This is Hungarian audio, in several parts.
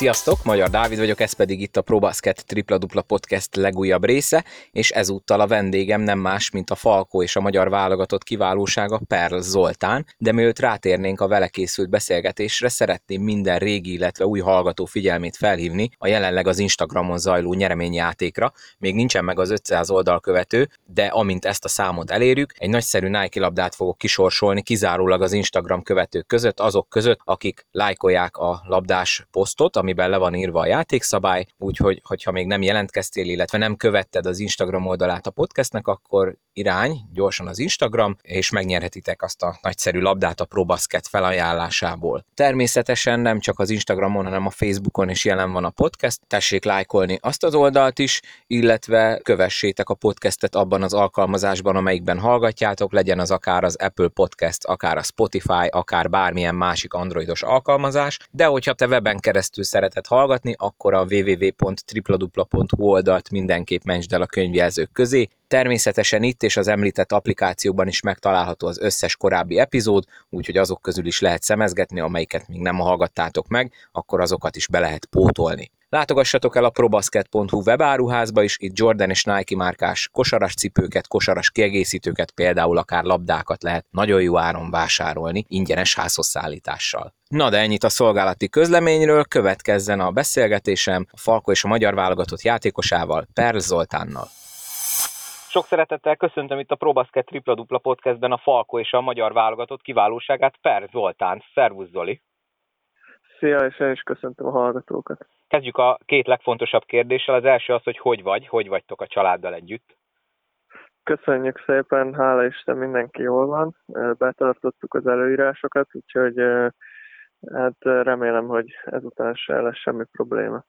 Sziasztok, Magyar Dávid vagyok, ez pedig itt a ProBasket Tripla Dupla Podcast legújabb része, és ezúttal a vendégem nem más, mint a Falkó és a magyar válogatott kiválósága Perl Zoltán, de mielőtt rátérnénk a vele készült beszélgetésre, szeretném minden régi, illetve új hallgató figyelmét felhívni a jelenleg az Instagramon zajló nyereményjátékra. Még nincsen meg az 500 oldal követő, de amint ezt a számot elérjük, egy nagyszerű Nike labdát fogok kisorsolni kizárólag az Instagram követők között, azok között, akik lájkolják a labdás posztot, amiben le van írva a játékszabály, úgyhogy hogyha még nem jelentkeztél, illetve nem követted az Instagram oldalát a podcastnek, akkor irány gyorsan az Instagram, és megnyerhetitek azt a nagyszerű labdát a ProBasket felajánlásából. Természetesen nem csak az Instagramon, hanem a Facebookon is jelen van a podcast, tessék lájkolni azt az oldalt is, illetve kövessétek a podcastet abban az alkalmazásban, amelyikben hallgatjátok, legyen az akár az Apple Podcast, akár a Spotify, akár bármilyen másik androidos alkalmazás, de hogyha te weben keresztül szereted hallgatni, akkor a www.tripladupla.hu oldalt mindenképp mentsd el a könyvjelzők közé. Természetesen itt és az említett applikációban is megtalálható az összes korábbi epizód, úgyhogy azok közül is lehet szemezgetni, amelyiket még nem hallgattátok meg, akkor azokat is be lehet pótolni. Látogassatok el a probasket.hu webáruházba is, itt Jordan és Nike márkás kosaras cipőket, kosaras kiegészítőket, például akár labdákat lehet nagyon jó áron vásárolni, ingyenes házhoz szállítással. Na de ennyit a szolgálati közleményről, következzen a beszélgetésem a Falko és a magyar válogatott játékosával, Perl Zoltánnal. Sok szeretettel köszöntöm itt a ProBasket Tripla Dupla Podcastben a Falko és a magyar válogatott kiválóságát, Per Zoltán. Szervusz Zoli! Szia, és én is köszöntöm a hallgatókat. Kezdjük a két legfontosabb kérdéssel. Az első az, hogy hogy vagy, hogy vagytok a családdal együtt? Köszönjük szépen, hála Isten, mindenki jól van. Betartottuk az előírásokat, úgyhogy hát remélem, hogy ezután se lesz semmi probléma.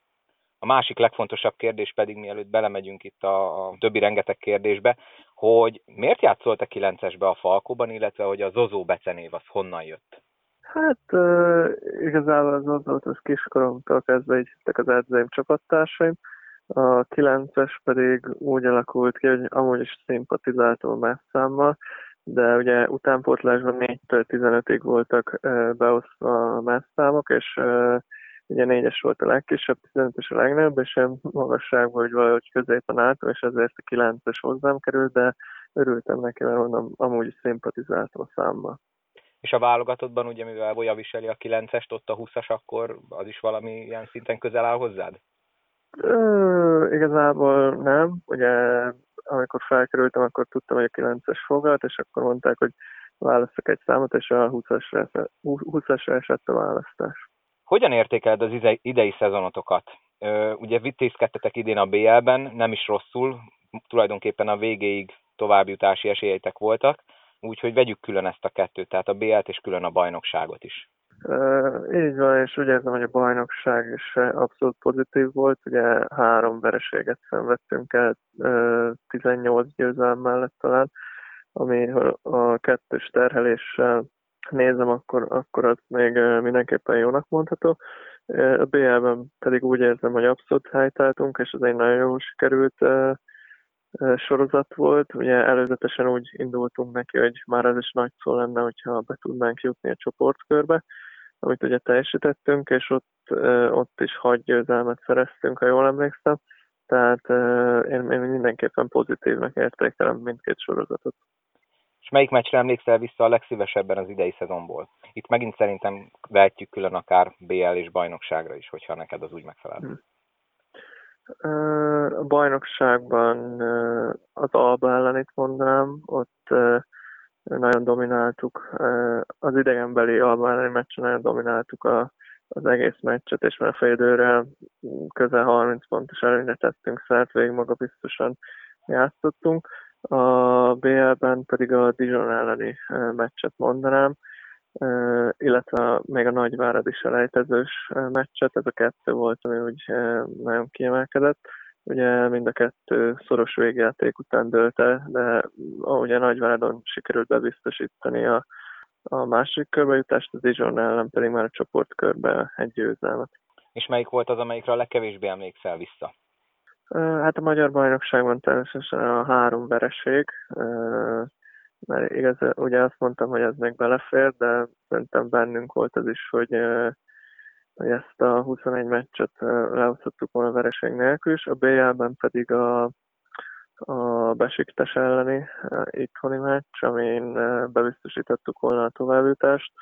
A másik legfontosabb kérdés pedig, mielőtt belemegyünk itt a, a többi rengeteg kérdésbe, hogy miért játszolt a 9-esbe a Falkóban, illetve hogy a Zozó becenév az honnan jött? Hát uh, igazából az volt az kiskoromtól kezdve így az edzőim csapattársaim. A 9-es pedig úgy alakult ki, hogy amúgy is szimpatizáltam a messzámmal, de ugye utánpótlásban 4-től 15-ig voltak uh, beosztva a messzámok, és uh, ugye 4-es volt a legkisebb, 15-es a legnagyobb, és én magasságban, hogy valahogy középen álltam, és ezért a 9-es hozzám került, de örültem neki, mert mondom, amúgy szimpatizáltam a számmal. És a válogatottban, ugye mivel Bolya viseli a 9-est, ott a 20-as, akkor az is valami ilyen szinten közel áll hozzád? Ö, igazából nem. Ugye amikor felkerültem, akkor tudtam, hogy a 9-es fogad, és akkor mondták, hogy választok egy számot, és a 20-asra, 20 esett a választás. Hogyan értékeled az idei szezonotokat? Ugye vitézkedtetek idén a BL-ben, nem is rosszul, tulajdonképpen a végéig továbbjutási esélyeitek voltak úgyhogy vegyük külön ezt a kettőt, tehát a BL-t és külön a bajnokságot is. Uh, így van, és úgy érzem, hogy a bajnokság is abszolút pozitív volt. Ugye három vereséget szenvedtünk el, uh, 18 győzelem mellett talán, ami a kettős terheléssel nézem, akkor, akkor az még mindenképpen jónak mondható. A BL-ben pedig úgy érzem, hogy abszolút helytáltunk, és ez egy nagyon jól sikerült sorozat volt. Ugye előzetesen úgy indultunk neki, hogy már ez is nagy szó lenne, hogyha be tudnánk jutni a csoportkörbe, amit ugye teljesítettünk, és ott, ott is hagy győzelmet szereztünk, ha jól emlékszem. Tehát én, én mindenképpen pozitívnak értékelem mindkét sorozatot. És melyik meccsre emlékszel vissza a legszívesebben az idei szezonból? Itt megint szerintem vehetjük külön akár BL és bajnokságra is, hogyha neked az úgy megfelel. Hmm. A bajnokságban az Alba ellen itt mondanám, ott nagyon domináltuk, az idegenbeli Alba elleni meccsen nagyon domináltuk a, az egész meccset, és már fél közel 30 pontos előnyre tettünk szert, végig magabiztosan játszottunk. A BL-ben pedig a Dijon elleni meccset mondanám, illetve még a Nagyvárad is elejtezős meccset, ez a kettő volt, ami úgy nagyon kiemelkedett. Ugye mind a kettő szoros végjáték után dőlt el, de ugye Nagyváradon sikerült bebiztosítani a, a másik körbejutást, az Dijon ellen pedig már a csoportkörbe egy győzelmet. És melyik volt az, amelyikre a legkevésbé emlékszel vissza? Hát a magyar bajnokságban természetesen a három vereség, mert igaz, ugye azt mondtam, hogy ez még belefér, de szerintem bennünk volt az is, hogy, hogy ezt a 20 21 meccset lehozhattuk volna vereség nélkül is, a BL-ben pedig a, a Besiktes elleni itthoni meccs, amin bebiztosítottuk volna a továbbjutást,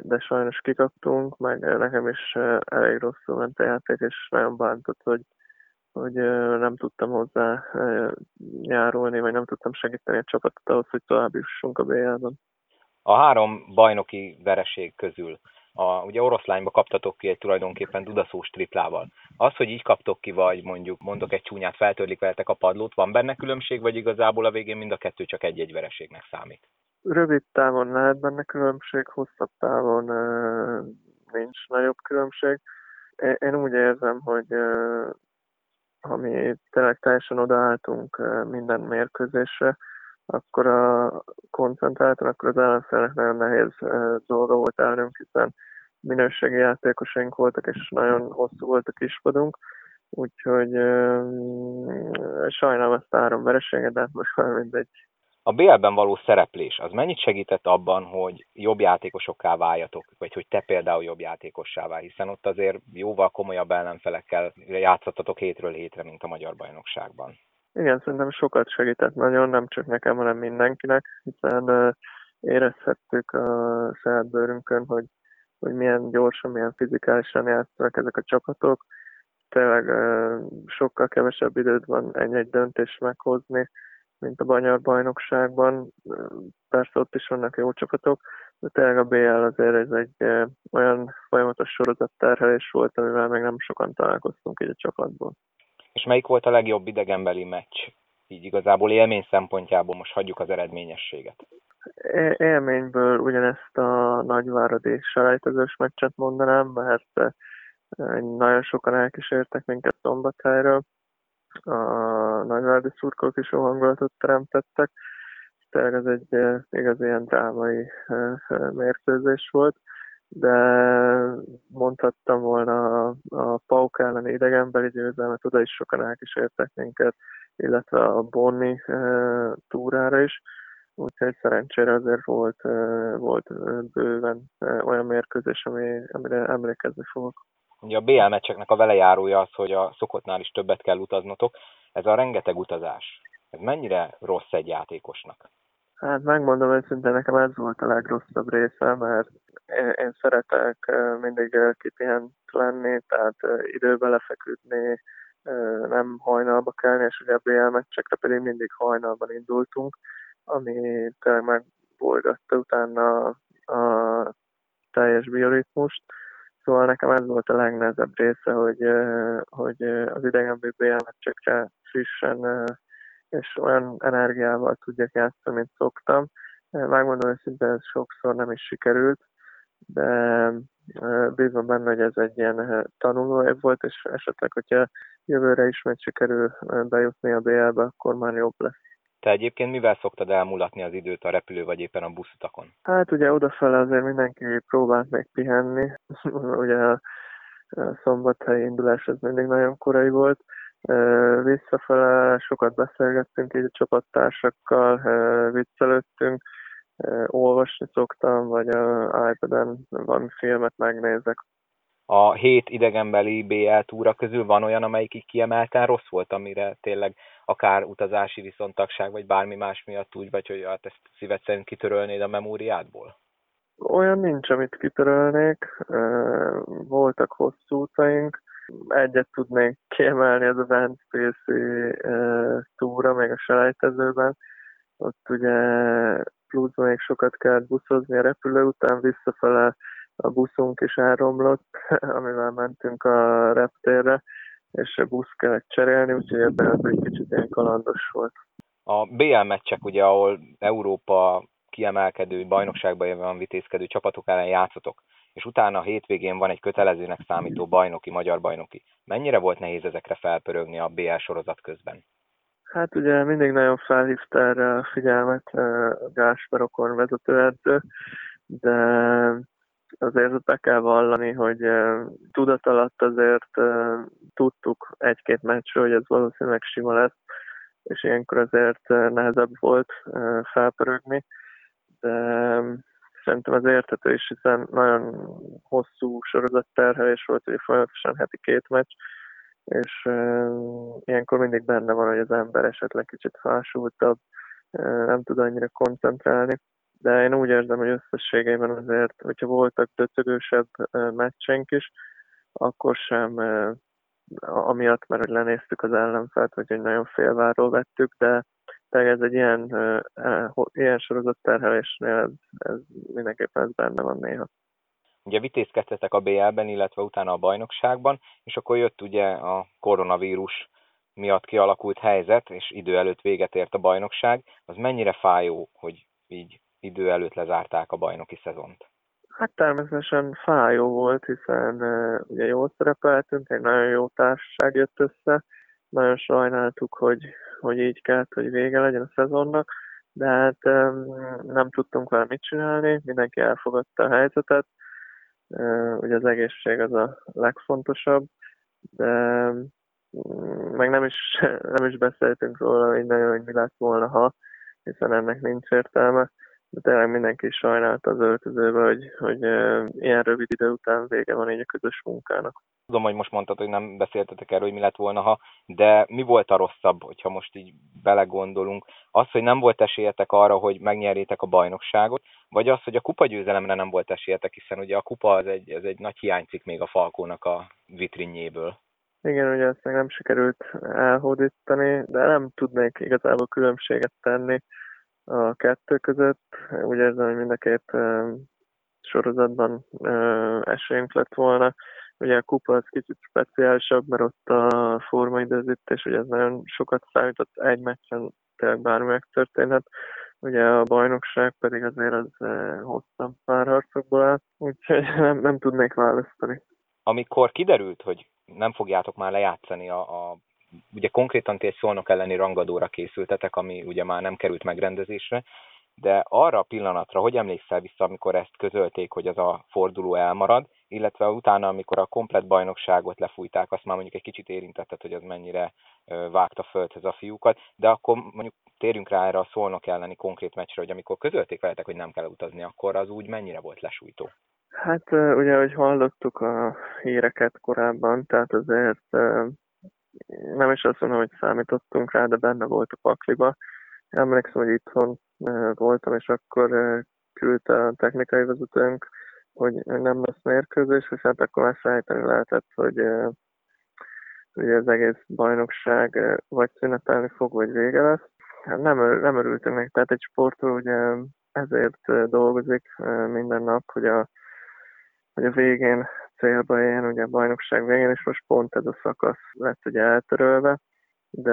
de sajnos kikaptunk, meg nekem is elég rosszul ment a játék, és nagyon bántott, hogy, hogy nem tudtam hozzá járulni, vagy nem tudtam segíteni a csapatot ahhoz, hogy tovább jussunk a BL-ben. A három bajnoki vereség közül a, ugye oroszlányba kaptatok ki egy tulajdonképpen dudaszós triplával. Az, hogy így kaptok ki, vagy mondjuk mondok egy csúnyát, feltörlik veletek a padlót, van benne különbség, vagy igazából a végén mind a kettő csak egy-egy vereségnek számít? Rövid távon lehet benne különbség, hosszabb távon nincs nagyobb különbség. Én úgy érzem, hogy uh, ha mi tényleg teljesen odaálltunk minden mérkőzésre, akkor a koncentráltan, akkor az ellenfélnek nagyon nehéz dolga volt elnünk, hiszen minőségi játékosaink voltak, és nagyon hosszú volt a kispadunk, úgyhogy sajnálom ezt a három vereséget, de hát most már mindegy. A BL-ben való szereplés, az mennyit segített abban, hogy jobb játékosokká váljatok, vagy hogy te például jobb játékossá válj, hiszen ott azért jóval komolyabb ellenfelekkel játszottatok hétről hétre, mint a magyar bajnokságban. Igen, szerintem sokat segített nagyon, nem csak nekem, hanem mindenkinek, hiszen érezhettük a saját bőrünkön, hogy, hogy milyen gyorsan, milyen fizikálisan játszanak ezek a csapatok. Tényleg sokkal kevesebb időd van egy-egy döntés meghozni, mint a Banyar bajnokságban. Persze ott is vannak jó csapatok, de tényleg a BL azért ez egy olyan folyamatos sorozatterhelés volt, amivel még nem sokan találkoztunk így a csapatból. És melyik volt a legjobb idegenbeli meccs? Így igazából élmény szempontjából most hagyjuk az eredményességet. Élményből ugyanezt a nagyváradi selejtezős meccset mondanám, mert nagyon sokan elkísértek minket Szombathelyről. A nagyváradi szurkolók is jó hangulatot teremtettek. Tényleg ez egy eh, igaz ilyen drámai eh, mérkőzés volt de mondhattam volna a, a Pauk elleni idegenbeli győzelmet, oda is sokan elkísértek minket, illetve a Bonni e, túrára is, úgyhogy szerencsére azért volt, volt bőven olyan mérkőzés, ami, amire emlékezni fogok. Ugye a BL meccseknek a velejárója az, hogy a szokottnál is többet kell utaznotok. Ez a rengeteg utazás, ez mennyire rossz egy játékosnak? Hát megmondom őszintén, nekem ez volt a legrosszabb része, mert én, én szeretek mindig kipihent lenni, tehát időbe lefeküdni, nem hajnalba kelni, és ugye a BL meccsekre pedig mindig hajnalban indultunk, ami tényleg megbolgatta utána a teljes bioritmust. Szóval nekem ez volt a legnehezebb része, hogy, hogy az idegenbeli BL meccsekre frissen és olyan energiával tudjak játszani, mint szoktam. Megmondom őszintén, ez sokszor nem is sikerült, de bízom benne, hogy ez egy ilyen tanulóév volt, és esetleg, hogyha jövőre ismét sikerül bejutni a BL-be, akkor már jobb lesz. Te egyébként mivel szoktad elmulatni az időt a repülő vagy éppen a buszutakon? Hát ugye odafele azért mindenki próbált még pihenni. ugye a szombathelyi indulás ez mindig nagyon korai volt, Visszafele sokat beszélgettünk így a csapattársakkal, viccelődtünk, olvasni szoktam, vagy a iPad-en van filmet megnézek. A hét idegenbeli BL túra közül van olyan, amelyik így kiemelten rossz volt, amire tényleg akár utazási viszontagság, vagy bármi más miatt úgy vagy, hogy hát ezt szíved szerint kitörölnéd a memóriádból? Olyan nincs, amit kitörölnék. Voltak hosszú utaink, Egyet tudnék kiemelni, ez a uh, túra, még a selejtezőben. Ott ugye pluszban még sokat kellett buszozni a repülő után, visszafele a buszunk is elromlott, amivel mentünk a reptérre, és a busz kellett cserélni, úgyhogy ebben ez egy kicsit ilyen kalandos volt. A BL meccsek, ugye, ahol Európa kiemelkedő, bajnokságban van vitézkedő csapatok ellen játszotok és utána a hétvégén van egy kötelezőnek számító bajnoki, magyar bajnoki. Mennyire volt nehéz ezekre felpörögni a BL sorozat közben? Hát ugye mindig nagyon felhívta erre a figyelmet Gáspár Okon vezetőedző, de azért be kell vallani, hogy tudat alatt azért tudtuk egy-két meccsről, hogy ez valószínűleg sima lesz, és ilyenkor azért nehezebb volt felpörögni, de szerintem ez érthető is, hiszen nagyon hosszú sorozatterhelés volt, hogy folyamatosan heti két meccs, és ilyenkor mindig benne van, hogy az ember esetleg kicsit fásultabb, nem tud annyira koncentrálni, de én úgy érzem, hogy összességében azért, hogyha voltak döcögősebb meccsenk is, akkor sem amiatt, mert hogy lenéztük az ellenfelt, vagy hogy nagyon félváról vettük, de ez egy ilyen, uh, ilyen sorozat terhelésnél ez, ez mindenképpen ez benne van néha. Ugye vitézkedtetek a BL-ben, illetve utána a bajnokságban, és akkor jött ugye a koronavírus miatt kialakult helyzet, és idő előtt véget ért a bajnokság. Az mennyire fájó, hogy így idő előtt lezárták a bajnoki szezont? Hát természetesen fájó volt, hiszen uh, ugye jól szerepeltünk, egy nagyon jó társaság jött össze, nagyon sajnáltuk, hogy, hogy így kellett, hogy vége legyen a szezonnak, de hát nem tudtunk vele mit csinálni, mindenki elfogadta a helyzetet, ugye az egészség az a legfontosabb, de um, meg nem is, nem is beszéltünk róla, hogy nagyon, hogy mi lett volna, ha, hiszen ennek nincs értelme de tényleg mindenki sajnálta az öltözőbe, hogy, hogy ilyen rövid idő után vége van így a közös munkának. Tudom, hogy most mondtad, hogy nem beszéltetek erről, hogy mi lett volna, ha, de mi volt a rosszabb, hogyha most így belegondolunk? Az, hogy nem volt esélyetek arra, hogy megnyerjétek a bajnokságot, vagy az, hogy a kupa győzelemre nem volt esélyetek, hiszen ugye a kupa az egy, az egy nagy hiánycik még a Falkónak a vitrinjéből. Igen, ugye ezt még nem sikerült elhódítani, de nem tudnék igazából különbséget tenni a kettő között. Úgy érzem, hogy mind a két sorozatban esélyünk lett volna. Ugye a kupa az kicsit speciálisabb, mert ott a formaidőzítés, ugye ez nagyon sokat számított egy meccsen, tényleg bármi megtörténhet. Ugye a bajnokság pedig azért az hosszabb párharcokból áll, úgyhogy nem, nem tudnék választani. Amikor kiderült, hogy nem fogjátok már lejátszani a, a ugye konkrétan ti egy szolnok elleni rangadóra készültetek, ami ugye már nem került megrendezésre, de arra a pillanatra, hogy emlékszel vissza, amikor ezt közölték, hogy az a forduló elmarad, illetve utána, amikor a komplet bajnokságot lefújták, azt már mondjuk egy kicsit érintetted, hogy az mennyire vágta földhez a fiúkat, de akkor mondjuk térjünk rá erre a szolnok elleni konkrét meccsre, hogy amikor közölték veletek, hogy nem kell utazni, akkor az úgy mennyire volt lesújtó? Hát ugye, hogy hallottuk a híreket korábban, tehát azért nem is azt mondom, hogy számítottunk rá, de benne volt a pakliba. Emlékszem, hogy itthon voltam, és akkor küldte a technikai vezetőnk, hogy nem lesz mérkőzés, és hát akkor már sejteni lehetett, hogy ugye az egész bajnokság vagy szünetelni fog, vagy vége lesz. Hát nem, nem örültünk meg, tehát egy sportról ugye ezért dolgozik minden nap, hogy a, hogy a végén célba én ugye a bajnokság végén, és most pont ez a szakasz lett ugye eltörölve, de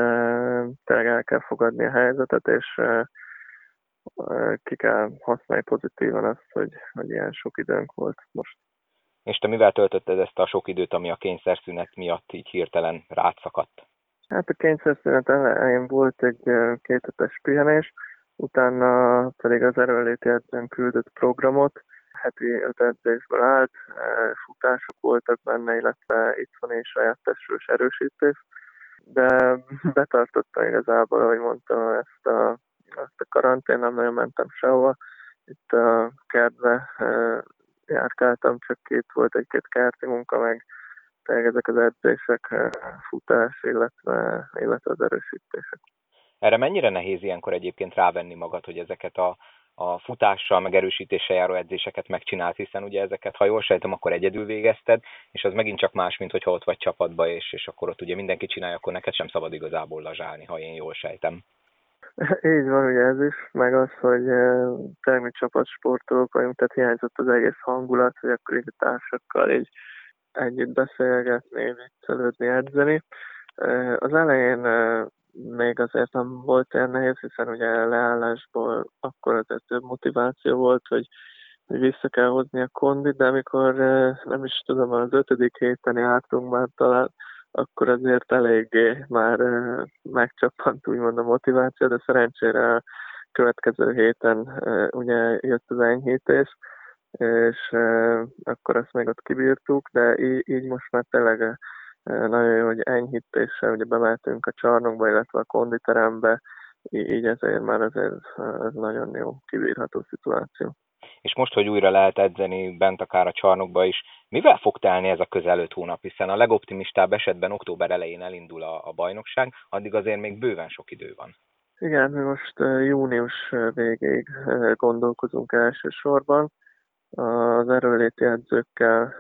tényleg el kell fogadni a helyzetet, és ki kell használni pozitívan azt, hogy, hogy ilyen sok időnk volt most. És te mivel töltötted ezt a sok időt, ami a kényszerszünet miatt így hirtelen rátszakadt? Hát a kényszerszünet elején volt egy kétetes pihenés, utána pedig az erőléti edzőn küldött programot, heti öt állt, e, futások voltak benne, illetve itt van egy saját testős erősítés, de betartotta igazából, ahogy mondta, ezt a, ezt a karantén, nem nagyon mentem sehova. Itt a kertbe e, járkáltam, csak két volt egy-két kerti munka, meg tényleg ezek az edzések, e, futás, illetve, illetve az erősítések. Erre mennyire nehéz ilyenkor egyébként rávenni magad, hogy ezeket a a futással, meg erősítéssel járó edzéseket megcsinált, hiszen ugye ezeket, ha jól sejtem, akkor egyedül végezted, és az megint csak más, mint hogyha ott vagy csapatba, és, és akkor ott ugye mindenki csinálja, akkor neked sem szabad igazából lazsálni, ha én jól sejtem. Így van, ugye ez is, meg az, hogy tényleg mi csapatsportolók vagyunk, tehát hiányzott az egész hangulat, hogy akkor így a társakkal így együtt beszélgetni, viccelődni, edzeni. Az elején még azért nem volt ilyen nehéz, hiszen ugye leállásból akkor azért több motiváció volt, hogy, hogy vissza kell hozni a kondit, de amikor nem is tudom, az ötödik héten jártunk már talán, akkor azért eléggé már megcsapant úgymond a motiváció, de szerencsére a következő héten ugye jött az enyhítés, és akkor ezt még ott kibírtuk, de így, így most már tényleg nagyon jó, hogy enyhítéssel ugye bemeltünk a csarnokba, illetve a konditerembe, így ezért már azért ez nagyon jó, kibírható szituáció. és most, hogy újra lehet edzeni bent akár a csarnokba is, mivel fog telni ez a közel 5 hónap, hiszen a legoptimistább esetben október elején elindul a, a bajnokság, addig azért még bőven sok idő van. Igen, mi most június végéig gondolkozunk elsősorban. Az erőléti edzőkkel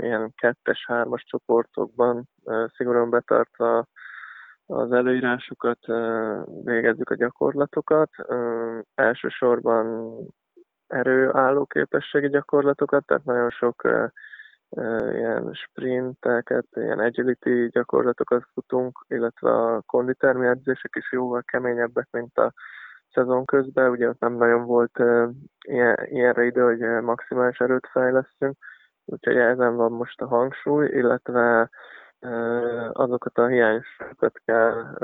ilyen kettes-hármas csoportokban szigorúan betartva az előírásokat, végezzük a gyakorlatokat. Elsősorban erőálló képességi gyakorlatokat, tehát nagyon sok ilyen sprinteket, ilyen agility gyakorlatokat futunk, illetve a konditermi edzések is jóval keményebbek, mint a szezon közben, ugye ott nem nagyon volt ilyen, ilyenre idő, hogy maximális erőt fejlesztünk, úgyhogy ezen van most a hangsúly, illetve azokat a hiányosságokat kell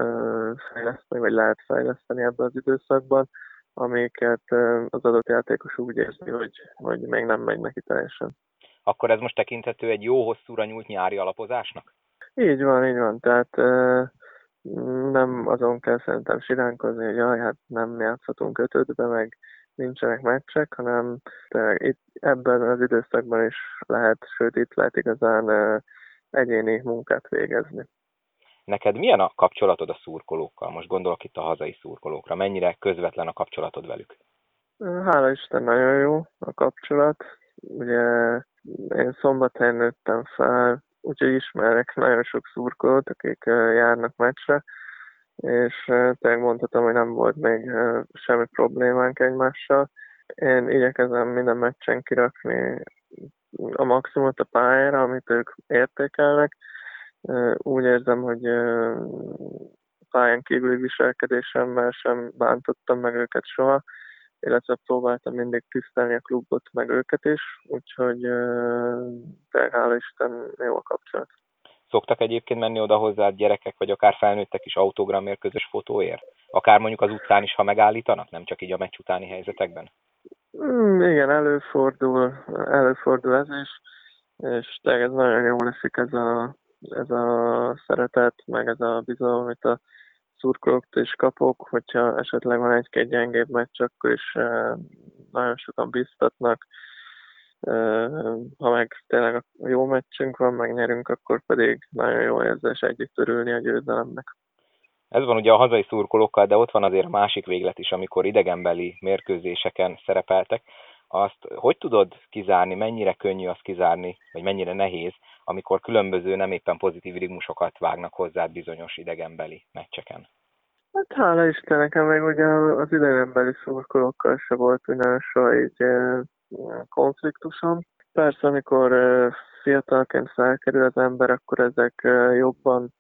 fejleszteni, vagy lehet fejleszteni ebben az időszakban, amiket az adott játékos úgy érzi, hogy, hogy még nem megy neki teljesen. Akkor ez most tekinthető egy jó hosszúra nyújt nyári alapozásnak? Így van, így van. Tehát nem azon kell szerintem siránkozni, hogy jaj, hát nem játszhatunk ötödbe, meg nincsenek meccsek, hanem itt ebben az időszakban is lehet, sőt itt lehet igazán egyéni munkát végezni. Neked milyen a kapcsolatod a szurkolókkal? Most gondolok itt a hazai szurkolókra. Mennyire közvetlen a kapcsolatod velük? Hála Isten, nagyon jó a kapcsolat. Ugye én szombathelyen nőttem fel, úgyhogy ismerek nagyon sok szurkolót, akik járnak meccsre, és tényleg mondhatom, hogy nem volt még semmi problémánk egymással. Én igyekezem minden meccsen kirakni a maximumot a pályára, amit ők értékelnek. Úgy érzem, hogy pályán kívüli viselkedésemmel sem bántottam meg őket soha, illetve próbáltam mindig tisztelni a klubot, meg őket is, úgyhogy tényleg hála Isten jó a kapcsolat. Szoktak egyébként menni oda hozzá gyerekek, vagy akár felnőttek is autogramért, közös fotóért? Akár mondjuk az utcán is, ha megállítanak, nem csak így a meccs utáni helyzetekben? Mm, igen, előfordul, előfordul ez is, és tényleg ez nagyon jól esik ez a, ez a szeretet, meg ez a bizalom, amit a szurkolóktól is kapok, hogyha esetleg van egy-két gyengébb meccs, akkor is nagyon sokan biztatnak. Ha meg tényleg jó meccsünk van, meg nyerünk, akkor pedig nagyon jó érzés együtt örülni a győzelemnek. Ez van ugye a hazai szurkolókkal, de ott van azért a másik véglet is, amikor idegenbeli mérkőzéseken szerepeltek. Azt hogy tudod kizárni, mennyire könnyű azt kizárni, vagy mennyire nehéz, amikor különböző nem éppen pozitív rigmusokat vágnak hozzá bizonyos idegenbeli meccseken? Hát hála Isten, nekem meg ugye az idegenbeli szurkolókkal se volt soha így eh, konfliktusom. Persze, amikor eh, fiatalként felkerül az ember, akkor ezek eh, jobban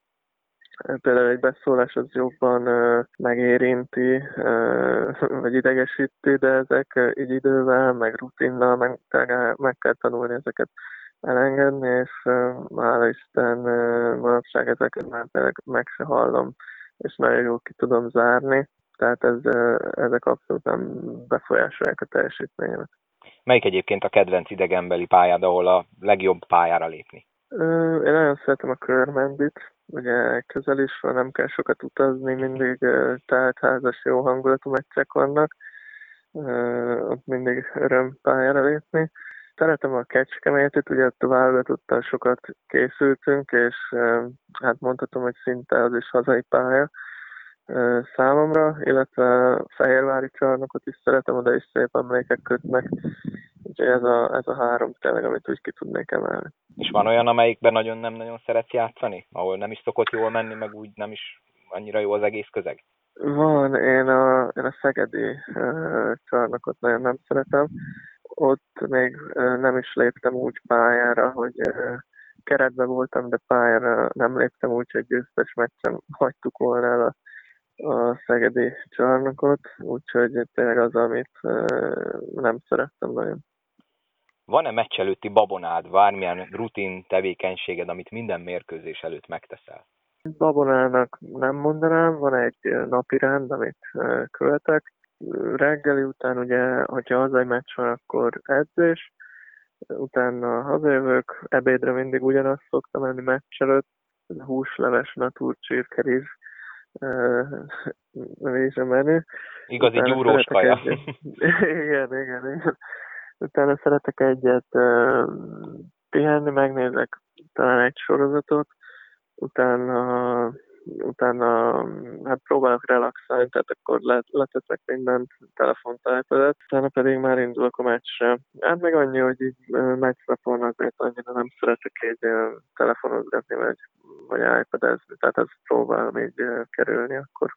például egy beszólás az jobban megérinti, vagy idegesíti, de ezek így idővel, meg rutinnal meg, meg kell tanulni ezeket elengedni, és hála Isten manapság ezeket már tényleg meg se hallom, és nagyon jól ki tudom zárni, tehát ez, ezek abszolút nem befolyásolják a teljesítményemet. Melyik egyébként a kedvenc idegenbeli pályád, ahol a legjobb pályára lépni? Én nagyon szeretem a körmendit, ugye közel is van, nem kell sokat utazni, mindig házas, jó hangulatú meccsek vannak, ott mindig öröm pályára lépni. Szeretem a kecskemétet, ugye ott a válogatottal sokat készültünk, és hát mondhatom, hogy szinte az is hazai pálya számomra, illetve a Fehérvári csarnokot is szeretem, oda is szép emlékek kötnek, úgyhogy ez a, ez a három tényleg, amit úgy ki tudnék emelni. És van olyan, amelyikben nagyon nem nagyon szeretsz játszani? Ahol nem is szokott jól menni, meg úgy nem is annyira jó az egész közeg? Van, én a, én a Szegedi uh, csarnokot nagyon nem szeretem. Ott még uh, nem is léptem úgy pályára, hogy uh, keretben voltam, de pályára nem léptem úgy, hogy győztes meccsen hagytuk volna el a, a Szegedi csarnokot, úgyhogy tényleg az, amit uh, nem szerettem nagyon. Van-e meccs előtti babonád, bármilyen rutin tevékenységed, amit minden mérkőzés előtt megteszel? Babonának nem mondanám, van egy napi rend, amit követek. Reggeli után ugye, hogyha hazai meccs van, akkor edzés, utána hazajövök, ebédre mindig ugyanazt szoktam enni meccs előtt, húsleves, natúr, csirkeriz, uh, menü. Igazi gyúrós kaja. igen, igen, igen Utána szeretek egyet pihenni, megnézek talán egy sorozatot, utána utána hát próbálok relaxálni, tehát akkor leteszek mindent, telefont, iPad-et, utána pedig már indulok a meccsre. Hát meg annyi, hogy így meccsnapon azért annyira nem szeretek így telefonozgatni, vagy, vagy iPad-ezni, tehát ezt próbálom így kerülni akkor.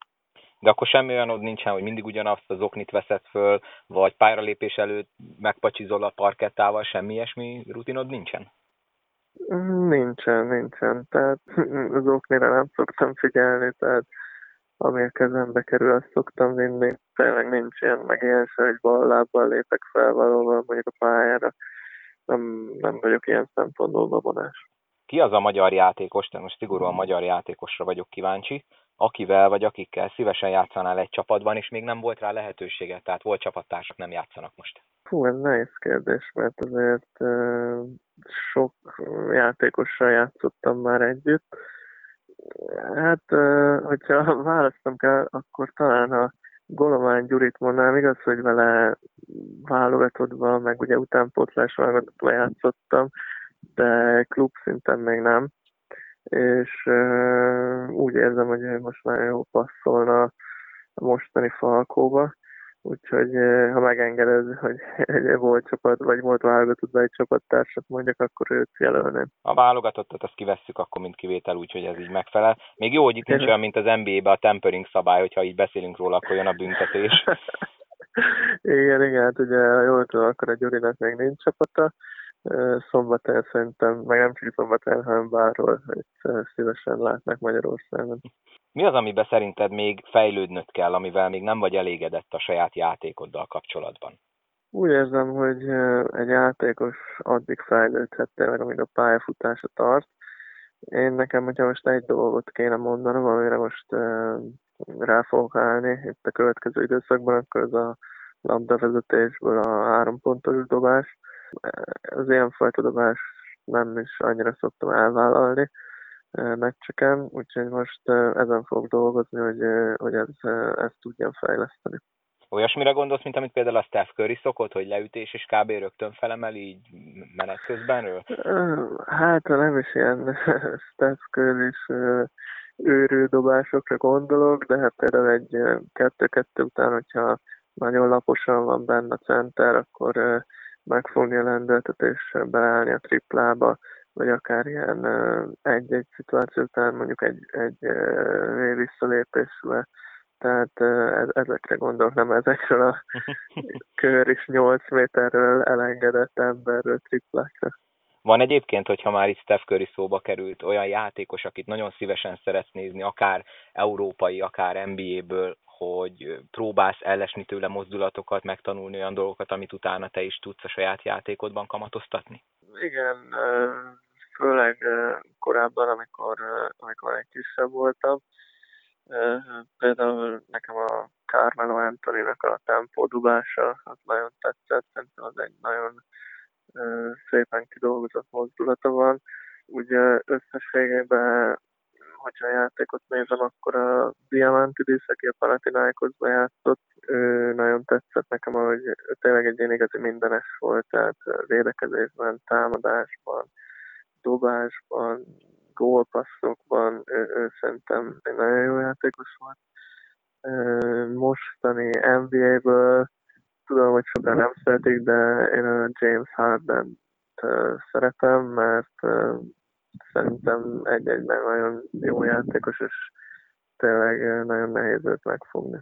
De akkor semmi olyanod nincsen, hogy mindig ugyanazt az oknit veszed föl, vagy pályalépés előtt megpacsizol a parkettával, semmi ilyesmi rutinod nincsen? Nincsen, nincsen. Tehát az oknira nem szoktam figyelni, tehát ami a kezembe kerül, azt szoktam vinni. Tényleg nincs ilyen megélés, hogy bal lábbal lépek fel valóban mondjuk a pályára. Nem, nem vagyok ilyen szempontból babonás. Ki az a magyar játékos, de most szigorúan magyar játékosra vagyok kíváncsi, akivel vagy akikkel szívesen játszanál egy csapatban, és még nem volt rá lehetősége, tehát volt csapattársak, nem játszanak most? Hú, ez nehéz kérdés, mert azért sok játékossal játszottam már együtt. Hát, hogyha választom kell, akkor talán a Golomány Gyurit mondanám, igaz, hogy vele válogatottva, meg ugye utánpótlás válogatottva játszottam, de klub szinten még nem és úgy érzem, hogy most nagyon jó passzolna a mostani Falkóba, úgyhogy ha megengeded, hogy egy volt csapat, vagy volt válogatott egy csapattársat mondjak, akkor őt jelölném. A válogatottat azt kivesszük akkor, mint kivétel, úgyhogy ez így megfelel. Még jó, hogy itt nincs olyan, mint az NBA-be a tempering szabály, hogyha így beszélünk róla, akkor jön a büntetés. igen, igen, hát ugye jól tudom, akkor a Gyurinak még nincs csapata, szombatán szerintem, meg nem csak szombatán, hanem bárhol, hogy szívesen látnak Magyarországon. Mi az, amiben szerinted még fejlődnöd kell, amivel még nem vagy elégedett a saját játékoddal kapcsolatban? Úgy érzem, hogy egy játékos addig fejlődhet tényleg, amíg a pályafutása tart. Én nekem, hogyha most egy dolgot kéne mondanom, amire most rá fogok állni itt a következő időszakban, akkor az a labdavezetésből a három pontos dobás az ilyenfajta dobás nem is annyira szoktam elvállalni meccseken, úgyhogy most ezen fogok dolgozni, hogy, hogy ez, ezt tudjam fejleszteni. Olyasmire gondolsz, mint amit például a Steph Curry szokott, hogy leütés és kb. rögtön felemel így menet közbenről? Hát nem is ilyen Steph Curry is őrő dobásokra gondolok, de hát például egy kettő-kettő után, hogyha nagyon laposan van benne a center, akkor megfogni a lendületet és beállni a triplába, vagy akár ilyen egy-egy szituáció után mondjuk egy, egy visszalépésre. Tehát ezekre gondolok, nem ezekről a kör is 8 méterről elengedett emberről triplákra. Van egyébként, hogyha már itt Steph Curry szóba került, olyan játékos, akit nagyon szívesen szeretsz nézni, akár európai, akár NBA-ből, hogy próbálsz ellesni tőle mozdulatokat, megtanulni olyan dolgokat, amit utána te is tudsz a saját játékodban kamatoztatni? Igen, főleg korábban, amikor, amikor egy kisebb voltam. Például nekem a Carmelo Anthony-nak a tempó dubása, az nagyon tetszett, szerintem az egy nagyon szépen kidolgozott mozdulata van. Ugye összességében hogyha a játékot nézem, akkor a Diamantidis, aki a Panathinaikosba játszott, ő nagyon tetszett nekem, hogy tényleg egy ilyen igazi mindenes volt, tehát védekezésben, támadásban, dobásban, gólpasszokban, ő, ő szerintem egy nagyon jó játékos volt. Mostani NBA-ből tudom, hogy sokan nem szeretik, de én a James Harden szeretem, mert szerintem egy-egy nagyon jó játékos, és tényleg nagyon nehéz őt megfogni.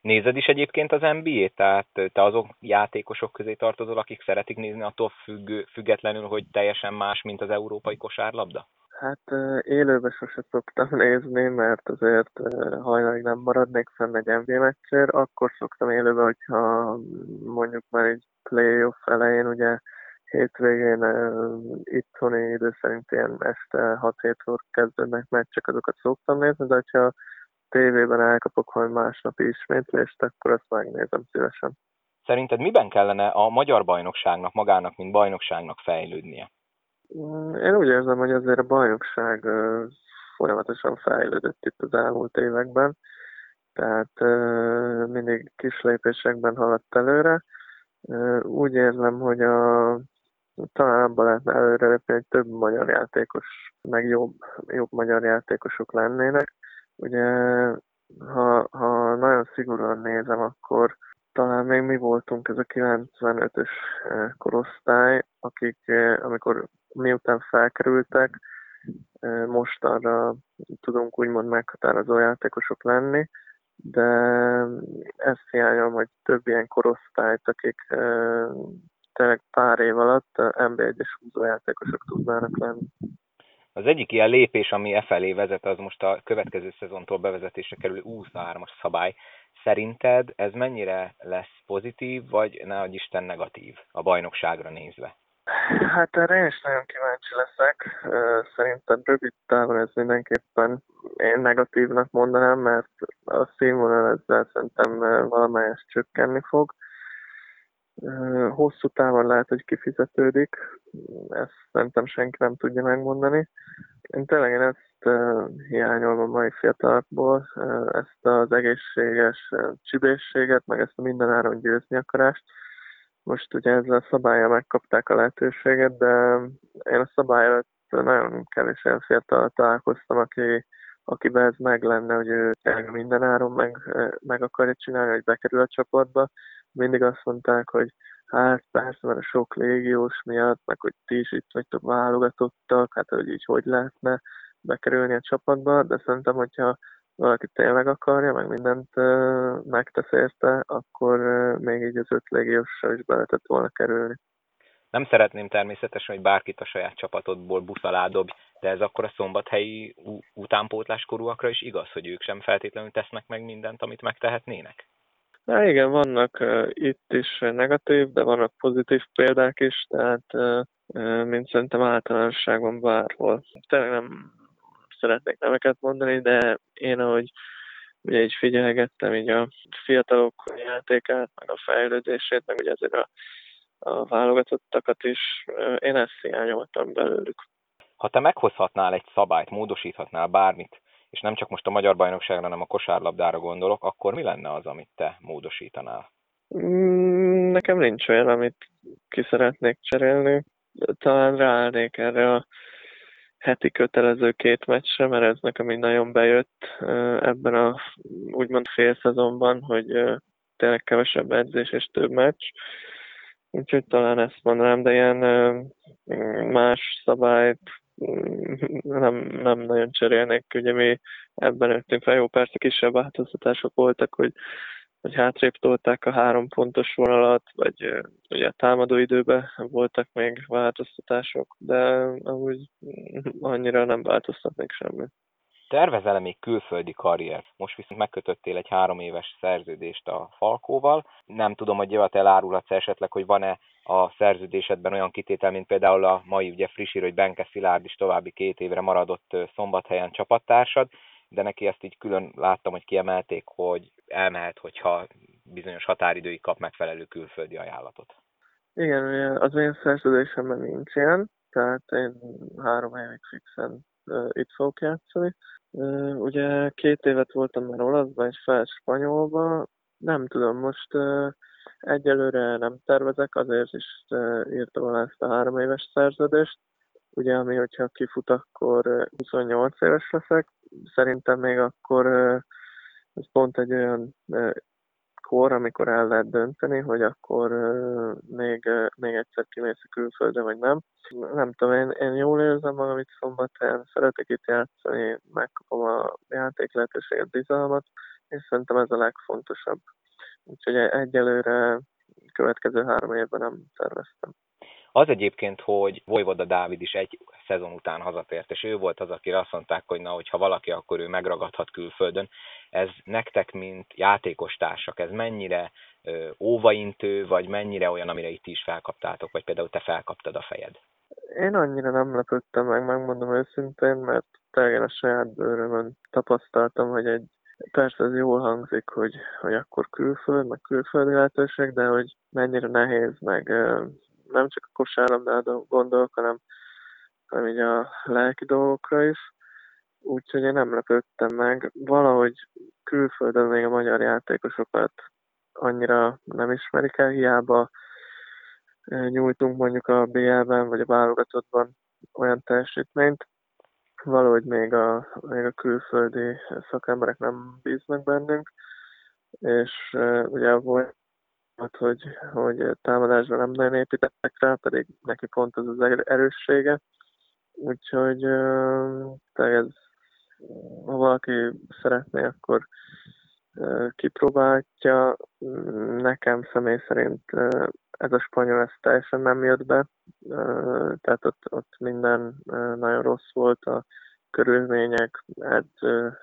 Nézed is egyébként az NBA-t? Tehát te azok játékosok közé tartozol, akik szeretik nézni attól függ, függetlenül, hogy teljesen más, mint az európai kosárlabda? Hát élőben sose szoktam nézni, mert azért hajnalig nem maradnék fenn egy NBA meccsér. Akkor szoktam élőben, hogyha mondjuk már egy playoff elején ugye hétvégén itthoni idő szerint ilyen este 6-7 óra kezdődnek meccsek, azokat szoktam nézni, de ha tévében elkapok hogy másnap ismétlést, akkor azt megnézem szívesen. Szerinted miben kellene a magyar bajnokságnak magának, mint bajnokságnak fejlődnie? Mm, én úgy érzem, hogy azért a bajnokság folyamatosan fejlődött itt az elmúlt években, tehát mindig kis lépésekben haladt előre, Úgy érzem, hogy a, talán abban lehetne előrelépni, hogy több magyar játékos, meg jobb, jobb magyar játékosok lennének. Ugye, ha, ha nagyon szigorúan nézem, akkor talán még mi voltunk ez a 95-ös korosztály, akik amikor miután felkerültek, most arra tudunk úgymond meghatározó játékosok lenni, de ezt hiányolom, hogy több ilyen korosztályt, akik tényleg pár év alatt NB1-es húzójátékosok tudnának lenni. Az egyik ilyen lépés, ami e felé vezet, az most a következő szezontól bevezetésre kerülő 23-as szabály. Szerinted ez mennyire lesz pozitív, vagy ne Isten negatív a bajnokságra nézve? Hát erre én is nagyon kíváncsi leszek. Szerintem rövid távon ez mindenképpen én negatívnak mondanám, mert a színvonal ezzel szerintem valamelyest csökkenni fog. Hosszú távon lehet, hogy kifizetődik, ezt szerintem senki nem tudja megmondani. Én tényleg én ezt hiányolom a mai fiatalokból, ezt az egészséges csibészséget, meg ezt a mindenáron győzni akarást most ugye ezzel a szabálya megkapták a lehetőséget, de én a szabály előtt nagyon kevés olyan fiatal találkoztam, aki, akiben ez meg lenne, hogy ő minden áron meg, meg akarja csinálni, hogy bekerül a csapatba. Mindig azt mondták, hogy hát persze, mert a sok légiós miatt, meg hogy ti is itt vagytok válogatottak, hát hogy így hogy lehetne bekerülni a csapatba, de szerintem, hogyha valaki tényleg akarja, meg mindent megtesz érte, akkor még így az öt légióssal is be lehetett volna kerülni. Nem szeretném természetesen, hogy bárkit a saját csapatodból buszalá dobj, de ez akkor a szombathelyi utánpótláskorúakra is igaz, hogy ők sem feltétlenül tesznek meg mindent, amit megtehetnének? Na igen, vannak uh, itt is negatív, de vannak pozitív példák is, tehát uh, mint szerintem általánosságban bárhol. Tényleg nem szeretnék neveket mondani, de én ahogy ugye így figyelgettem így a fiatalok játékát, meg a fejlődését, meg ugye azért a, a válogatottakat is, én ezt hiányoltam belőlük. Ha te meghozhatnál egy szabályt, módosíthatnál bármit, és nem csak most a magyar bajnokságra, hanem a kosárlabdára gondolok, akkor mi lenne az, amit te módosítanál? Mm, nekem nincs olyan, amit ki szeretnék cserélni. Talán ráállnék erre a heti kötelező két meccsre, mert ez nekem így nagyon bejött ebben a úgymond fél szezonban, hogy tényleg kevesebb edzés és több meccs. Úgyhogy talán ezt mondanám, de ilyen más szabályt nem, nem nagyon cserélnék. Ugye mi ebben öttünk fel, jó, persze kisebb változtatások voltak, hogy hogy hátrébb tolták a három pontos vonalat, vagy ugye a támadó időben voltak még változtatások, de úgy annyira nem változtatnék semmit. Tervezel-e még külföldi karrier? Most viszont megkötöttél egy három éves szerződést a Falkóval. Nem tudom, hogy Javat elárulhatsz esetleg, hogy van-e a szerződésedben olyan kitétel, mint például a mai ugye frissír, hogy Benke Szilárd is további két évre maradott szombathelyen csapattársad, de neki ezt így külön láttam, hogy kiemelték, hogy elmehet, hogyha bizonyos határidőig kap megfelelő külföldi ajánlatot. Igen, az én szerződésemben nincs ilyen, tehát én három évig fixen uh, itt fogok játszani. Uh, ugye két évet voltam már olaszban és fel spanyolba, nem tudom, most uh, egyelőre nem tervezek, azért is uh, írtam alá ezt a három éves szerződést. Ugye, ami hogyha kifut, akkor 28 éves leszek, szerintem még akkor ez pont egy olyan kor, amikor el lehet dönteni, hogy akkor még, még egyszer kimész a külföldre, vagy nem. Nem tudom, én, én jól érzem magam itt szombathelyen, szeretek itt játszani, megkapom a játék lehetőséget, bizalmat, és szerintem ez a legfontosabb. Úgyhogy egyelőre következő három évben nem terveztem. Az egyébként, hogy Vojvoda Dávid is egy szezon után hazatért, és ő volt az, akire azt mondták, hogy na, hogyha valaki, akkor ő megragadhat külföldön. Ez nektek, mint játékos társak, ez mennyire óvaintő, vagy mennyire olyan, amire itt is felkaptátok, vagy például te felkaptad a fejed? Én annyira nem lepődtem meg, megmondom őszintén, mert tényleg a saját bőrömön tapasztaltam, hogy egy Persze ez jól hangzik, hogy, hogy akkor külföld, meg külföldi lehetőség, de hogy mennyire nehéz, meg nem csak a kosárlabdára gondolok, hanem, hanem így a lelki dolgokra is. Úgyhogy én nem lepődtem meg. Valahogy külföldön még a magyar játékosokat annyira nem ismerik el, hiába nyújtunk mondjuk a BL-ben vagy a válogatottban olyan teljesítményt, valahogy még a, még a külföldi szakemberek nem bíznak bennünk, és ugye volt, hogy, hogy támadásban nem nagyon építettek rá, pedig neki pont az az erőssége. Úgyhogy ez, ha valaki szeretné, akkor kipróbálja. Nekem személy szerint ez a spanyol ez teljesen nem jött be, tehát ott, ott minden nagyon rossz volt, a körülmények, edző,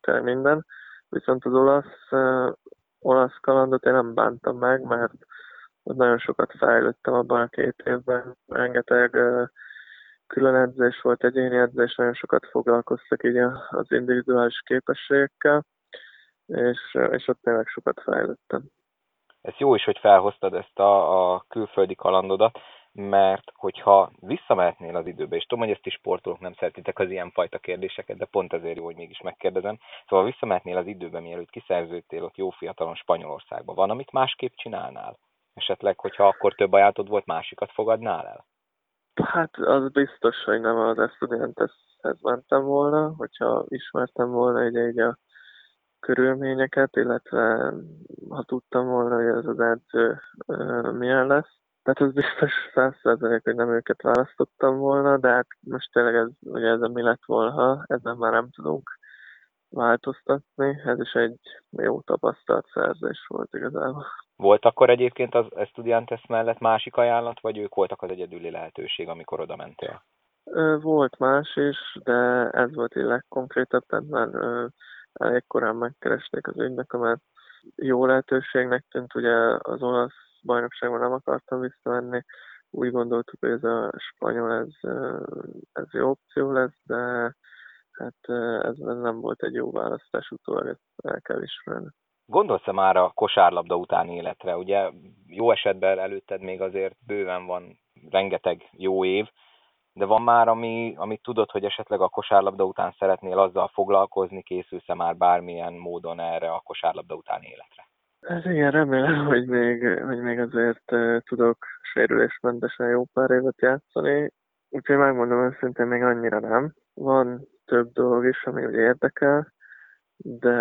tehát minden. Viszont az olasz, olasz kalandot én nem bántam meg, mert nagyon sokat fejlődtem abban a két évben, rengeteg külön edzés volt, egyéni edzés, nagyon sokat foglalkoztak így az individuális képességekkel, és, és ott tényleg sokat fejlődtem. Ez jó is, hogy felhoztad ezt a, a külföldi kalandodat, mert hogyha visszamehetnél az időbe, és tudom, hogy ezt is sportolók nem szeretitek az ilyenfajta kérdéseket, de pont ezért jó, hogy mégis megkérdezem. Szóval visszamehetnél az időbe, mielőtt kiszerződtél ott jó fiatalon Spanyolországba. Van, amit másképp csinálnál? Esetleg, hogyha akkor több ajánlatod volt, másikat fogadnál el? Hát az biztos, hogy nem az Estudianteshez mentem volna, hogyha ismertem volna egy, egy a körülményeket, illetve ha tudtam volna, hogy ez az edző milyen lesz. Tehát az biztos százszerzelék, hogy nem őket választottam volna, de hát most tényleg ez, ugye ez mi lett volna, ezen már nem tudunk változtatni. Ez is egy jó tapasztalt szerzés volt igazából. Volt akkor egyébként az Estudiantes mellett másik ajánlat, vagy ők voltak az egyedüli lehetőség, amikor oda mentél? Volt más is, de ez volt egy legkonkrétabb, tehát már elég korán megkeresték az ügynökömet. Jó lehetőségnek tűnt, ugye az olasz bajnokságban nem akartam visszavenni, úgy gondoltuk, hogy ez a spanyol, ez, ez jó opció lesz, de hát ez, ez nem volt egy jó választás utólag, ezt el kell ismerni. Gondolsz-e már a kosárlabda után életre? Ugye jó esetben előtted még azért bőven van rengeteg jó év, de van már, ami, amit tudod, hogy esetleg a kosárlabda után szeretnél azzal foglalkozni, készülsz-e már bármilyen módon erre a kosárlabda után életre? Ez igen, remélem, hogy még, hogy még azért tudok sérülésmentesen jó pár évet játszani, úgyhogy megmondom őszintén még annyira nem. Van több dolog is, ami ugye érdekel, de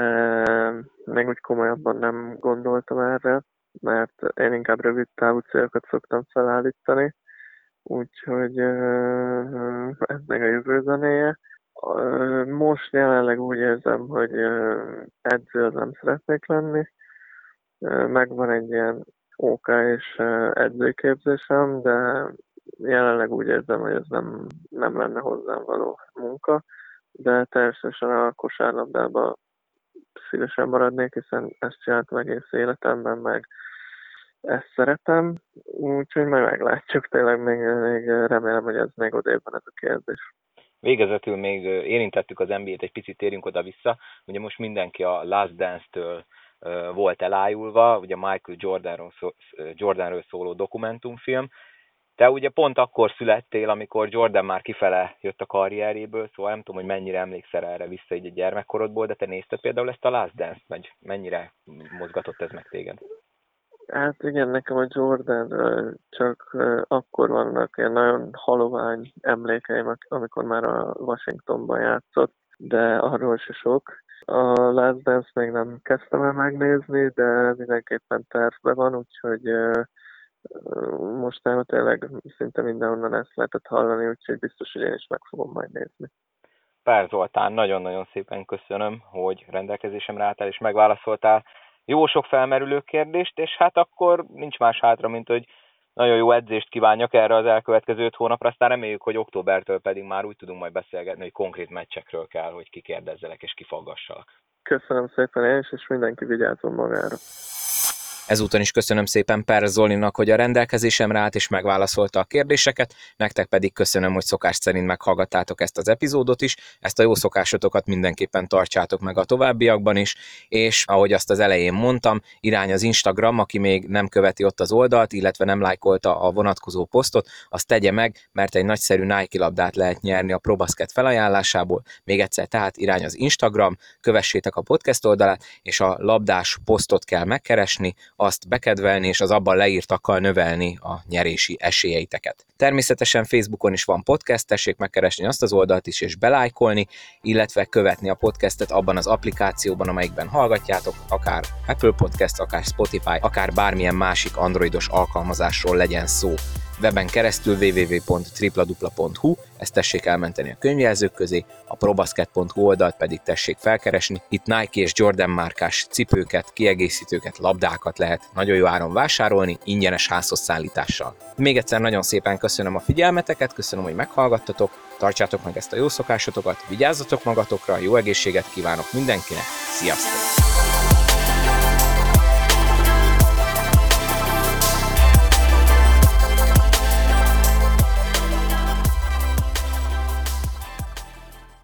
még úgy komolyabban nem gondoltam erre, mert én inkább rövid távú célokat szoktam felállítani, úgyhogy ez még a jövő zenéje. Most jelenleg úgy érzem, hogy edző nem szeretnék lenni. Megvan egy ilyen OK és edzőképzésem, de jelenleg úgy érzem, hogy ez nem, nem lenne hozzám való munka, de természetesen a kosárlabdában szívesen maradnék, hiszen ezt csináltam egész életemben, meg ezt szeretem, úgyhogy majd meglátjuk, tényleg még, még remélem, hogy ez még odébb van ez a kérdés. Végezetül még érintettük az NBA-t, egy picit térjünk oda-vissza. Ugye most mindenki a Last Dance-től volt elájulva, ugye Michael Jordanról, szó, Jordanről szóló dokumentumfilm. Te ugye pont akkor születtél, amikor Jordan már kifele jött a karrieréből, szóval nem tudom, hogy mennyire emlékszel erre vissza így a gyermekkorodból, de te nézted például ezt a Last Dance-t, vagy mennyire mozgatott ez meg téged? Hát igen, nekem a Jordan csak akkor vannak ilyen nagyon halovány emlékeim, amikor már a Washingtonban játszott, de arról se sok. A Last Dance még nem kezdtem el megnézni, de mindenképpen tervben van, úgyhogy mostanában tényleg szinte mindenhonnan ezt lehetett hallani, úgyhogy biztos, hogy én is meg fogom majd nézni. Pár Zoltán, nagyon-nagyon szépen köszönöm, hogy rendelkezésemre álltál és megválaszoltál jó sok felmerülő kérdést, és hát akkor nincs más hátra, mint hogy nagyon jó edzést kívánjak erre az elkövetkező öt hónapra, aztán reméljük, hogy októbertől pedig már úgy tudunk majd beszélgetni, hogy konkrét meccsekről kell, hogy kikérdezzelek és kifaggassalak. Köszönöm szépen én is, és mindenki vigyázzon magára. Ezúton is köszönöm szépen Per Zolinak, hogy a rendelkezésemre állt és megválaszolta a kérdéseket, nektek pedig köszönöm, hogy szokás szerint meghallgattátok ezt az epizódot is, ezt a jó szokásotokat mindenképpen tartsátok meg a továbbiakban is, és ahogy azt az elején mondtam, irány az Instagram, aki még nem követi ott az oldalt, illetve nem lájkolta a vonatkozó posztot, azt tegye meg, mert egy nagyszerű Nike labdát lehet nyerni a ProBasket felajánlásából. Még egyszer tehát irány az Instagram, kövessétek a podcast oldalát, és a labdás posztot kell megkeresni, azt bekedvelni és az abban leírtakkal növelni a nyerési esélyeiteket. Természetesen Facebookon is van podcast, tessék megkeresni azt az oldalt is és belájkolni, illetve követni a podcastet abban az applikációban, amelyikben hallgatjátok, akár Apple Podcast, akár Spotify, akár bármilyen másik androidos alkalmazásról legyen szó weben keresztül www.tripladupla.hu, ezt tessék elmenteni a könyvjelzők közé, a probasket.hu oldalt pedig tessék felkeresni. Itt Nike és Jordan márkás cipőket, kiegészítőket, labdákat lehet nagyon jó áron vásárolni, ingyenes házhoz szállítással. Még egyszer nagyon szépen köszönöm a figyelmeteket, köszönöm, hogy meghallgattatok, tartsátok meg ezt a jó szokásotokat, vigyázzatok magatokra, jó egészséget kívánok mindenkinek, sziasztok!